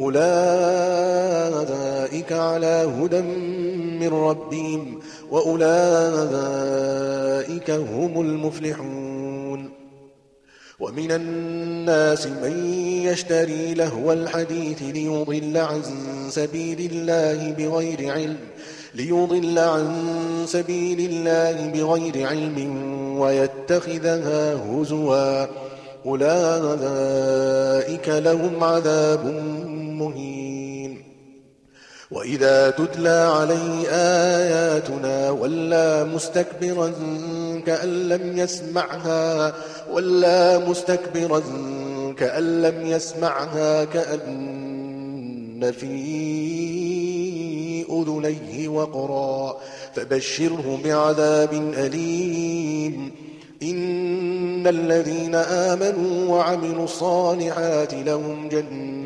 أولئك على هدى من ربهم وأولئك هم المفلحون. ومن الناس من يشتري لهو الحديث ليضل عن سبيل الله بغير علم ليضل عن سبيل الله بغير علم ويتخذها هزوا. أولئك لهم عذاب مهين وإذا تتلى عليه آياتنا ولا مستكبرا كأن لم يسمعها ولا مستكبرا كأن لم يسمعها كأن في أذنيه وقرا. فبشره بعذاب أليم. إن الذين آمنوا وعملوا الصالحات لهم جنات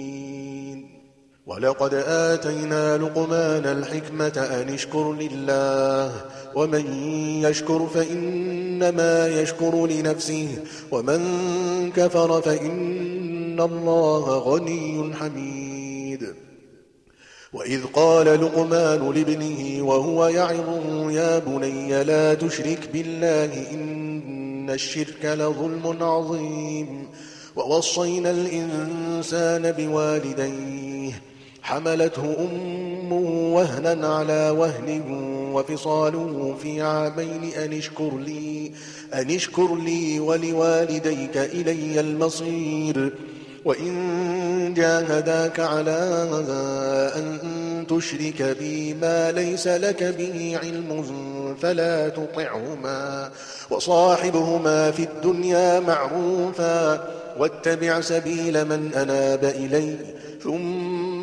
ولقد آتينا لقمان الحكمة أن اشكر لله ومن يشكر فإنما يشكر لنفسه ومن كفر فإن الله غني حميد. وإذ قال لقمان لابنه وهو يعظه يا بني لا تشرك بالله إن الشرك لظلم عظيم. ووصينا الإنسان بوالديه حملته أمه وهنا على وهن وفصاله في عامين أن اشكر لي أن اشكر لي ولوالديك إلي المصير. وإن جاهداك على أن تشرك بي ما ليس لك به علم فلا تطعهما وصاحبهما في الدنيا معروفا واتبع سبيل من أناب إلي. ثم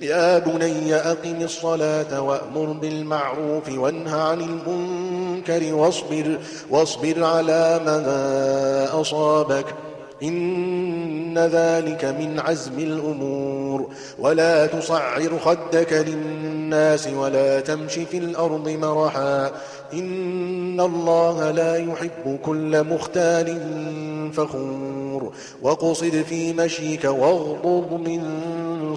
يا بني أقم الصلاة وأمر بالمعروف وانه عن المنكر واصبر, واصبر على ما أصابك. إن ذلك من عزم الأمور. ولا تصعر خدك للناس ولا تمش في الأرض مرحا. إن الله لا يحب كل مختال فخور. وقصد في مشيك واغضض من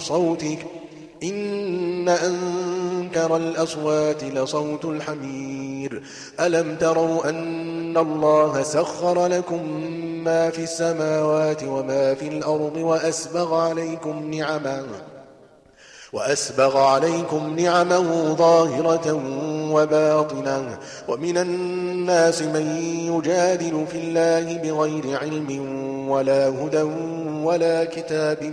صوتك. إن أنكر الأصوات لصوت الحمير. ألم تروا أن الله سخر لكم ما في السماوات وما في الأرض وأسبغ عليكم نعمه وأسبغ عليكم نعمه ظاهرة وباطنة. ومن الناس من يجادل في الله بغير علم ولا هدى ولا كتاب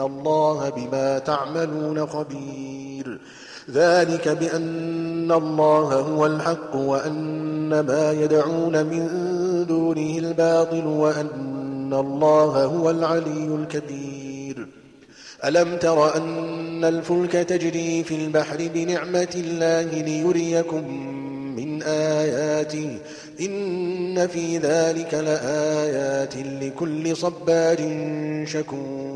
الله بما تعملون خبير. ذلك بأن الله هو الحق وأن ما يدعون من دونه الباطل وأن الله هو العلي الكبير. ألم تر أن الفلك تجري في البحر بنعمة الله ليريكم من آياته؟ إن في ذلك لآيات لكل صبار شكور.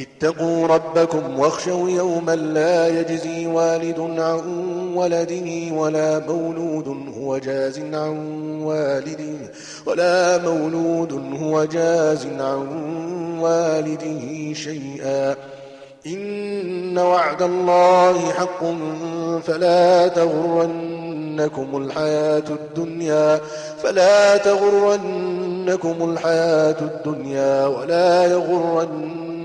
اتقوا ربكم واخشوا يوما لا يجزي والد عن ولده ولا مولود هو جاز عن والده ولا مولود هو جاز عن والده شيئا. إن وعد الله حق فلا تغرنكم الحياة الدنيا فلا تغرنكم الحياة الدنيا ولا يغرنكم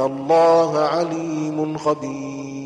إن الله عليم خبير